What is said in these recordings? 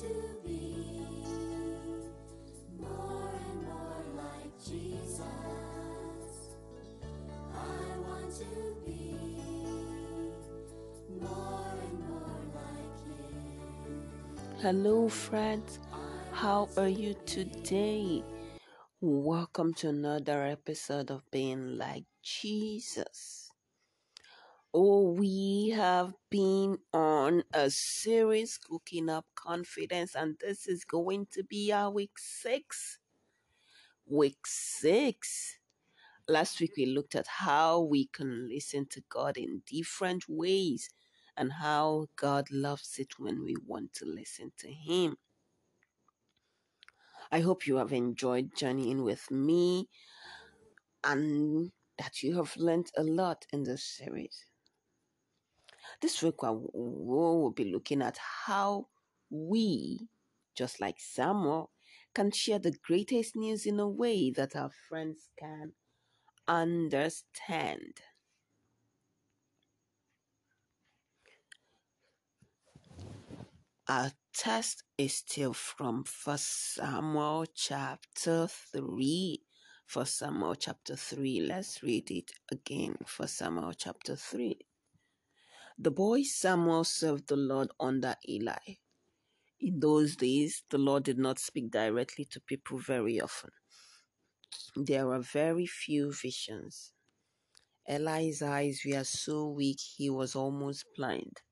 to be more and more like Jesus. Hello, friends. How are you today? Welcome to another episode of Being Like Jesus. Oh, we have been on a series cooking up confidence, and this is going to be our week six. Week six. Last week we looked at how we can listen to God in different ways and how God loves it when we want to listen to Him. I hope you have enjoyed journeying with me and that you have learned a lot in this series. This week we will be looking at how we, just like Samuel, can share the greatest news in a way that our friends can understand. Our text is still from 1 Samuel chapter 3. 1 Samuel chapter 3. Let's read it again. 1 Samuel chapter 3. The boy Samuel served the Lord under Eli. In those days, the Lord did not speak directly to people very often. There were very few visions. Eli's eyes were so weak he was almost blind.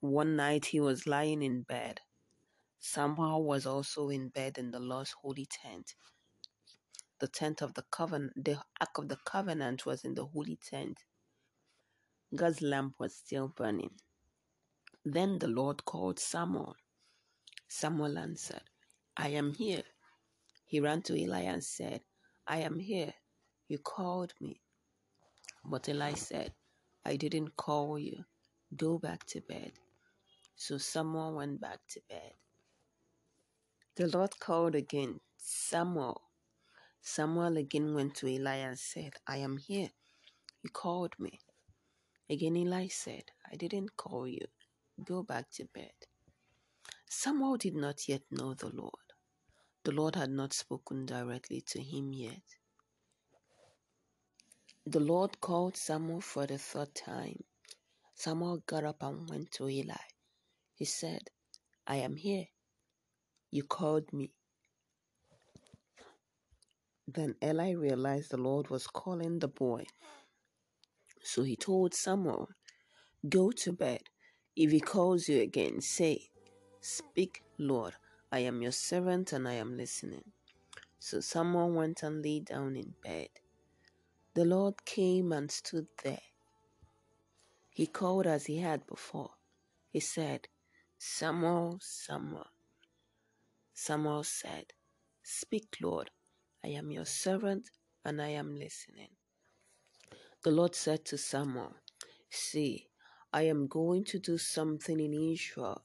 One night he was lying in bed. Samuel was also in bed in the Lord's holy tent. The tent of the covenant, the ark of the covenant was in the holy tent. God's lamp was still burning. Then the Lord called Samuel. Samuel answered, I am here. He ran to Eli and said, I am here. You called me. But Eli said, I didn't call you. Go back to bed. So Samuel went back to bed. The Lord called again, Samuel. Samuel again went to Eli and said, I am here. You called me. Again Eli said, I didn't call you. Go back to bed. Samuel did not yet know the Lord. The Lord had not spoken directly to him yet. The Lord called Samuel for the third time. Samuel got up and went to Eli. He said, I am here. You called me. Then Eli realized the Lord was calling the boy. So he told Samuel, Go to bed. If he calls you again, say, Speak, Lord, I am your servant and I am listening. So Samuel went and lay down in bed. The Lord came and stood there. He called as he had before. He said, Samuel, Samuel. Samuel said, Speak, Lord, I am your servant and I am listening. The Lord said to Samuel, See, I am going to do something in Israel.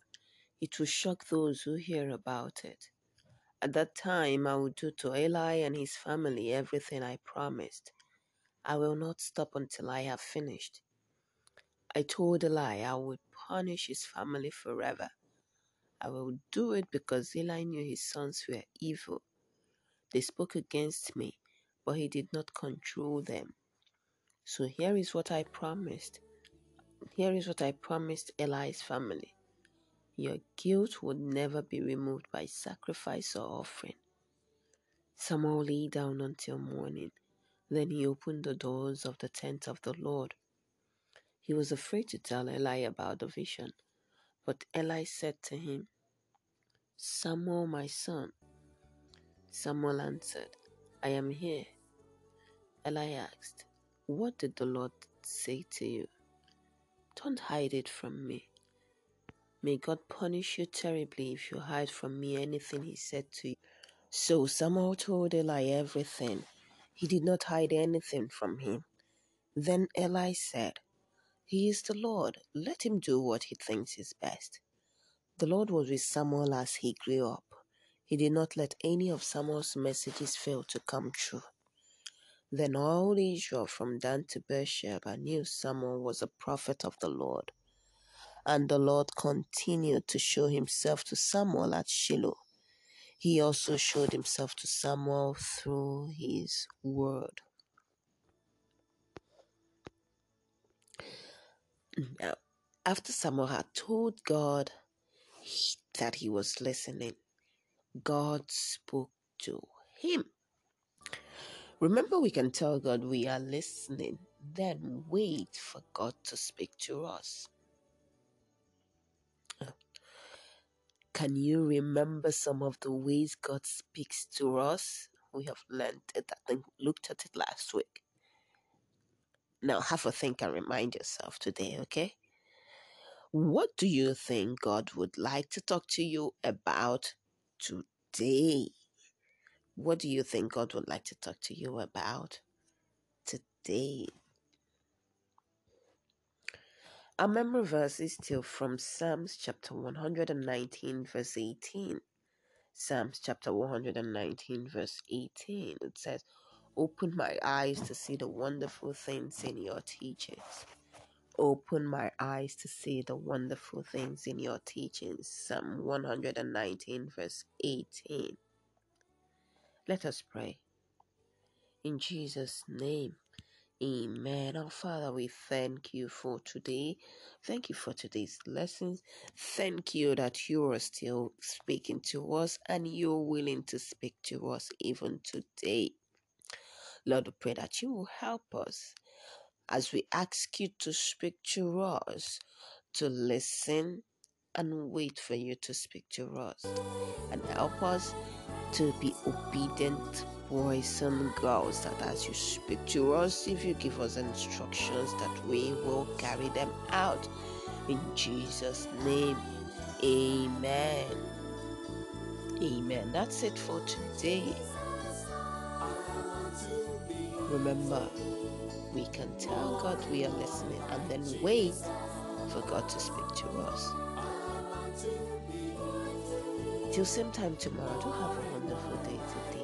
It will shock those who hear about it. At that time, I will do to Eli and his family everything I promised. I will not stop until I have finished. I told Eli I would punish his family forever. I will do it because Eli knew his sons were evil. They spoke against me, but he did not control them. So here is what I promised. Here is what I promised Eli's family. Your guilt would never be removed by sacrifice or offering. Samuel lay down until morning. Then he opened the doors of the tent of the Lord. He was afraid to tell Eli about the vision. But Eli said to him, Samuel, my son. Samuel answered, I am here. Eli asked, What did the Lord say to you? Don't hide it from me. May God punish you terribly if you hide from me anything he said to you. So Samuel told Eli everything. He did not hide anything from him. Then Eli said, He is the Lord. Let him do what he thinks is best. The Lord was with Samuel as he grew up. He did not let any of Samuel's messages fail to come true. Then all Israel from Dan to Beersheba knew Samuel was a prophet of the Lord. And the Lord continued to show himself to Samuel at Shiloh. He also showed himself to Samuel through his word. Now, after Samuel had told God that he was listening, God spoke to him. Remember, we can tell God we are listening, then wait for God to speak to us. Can you remember some of the ways God speaks to us? We have learned it, I think, looked at it last week. Now, have a think and remind yourself today, okay? What do you think God would like to talk to you about today? What do you think God would like to talk to you about today? Our memory verse is still from Psalms chapter 119, verse 18. Psalms chapter 119, verse 18. It says, Open my eyes to see the wonderful things in your teachings. Open my eyes to see the wonderful things in your teachings. Psalm 119, verse 18. Let us pray. In Jesus' name. Amen. Our Father, we thank you for today. Thank you for today's lessons. Thank you that you are still speaking to us and you're willing to speak to us even today. Lord, we pray that you will help us as we ask you to speak to us, to listen and wait for you to speak to us, and help us to be obedient boys and girls that as you speak to us if you give us instructions that we will carry them out. In jesus name amen. Amen. That's it for today. Remember we can tell god we are listening and then wait for god to speak to us till same time tomorrow do have a wonderful day today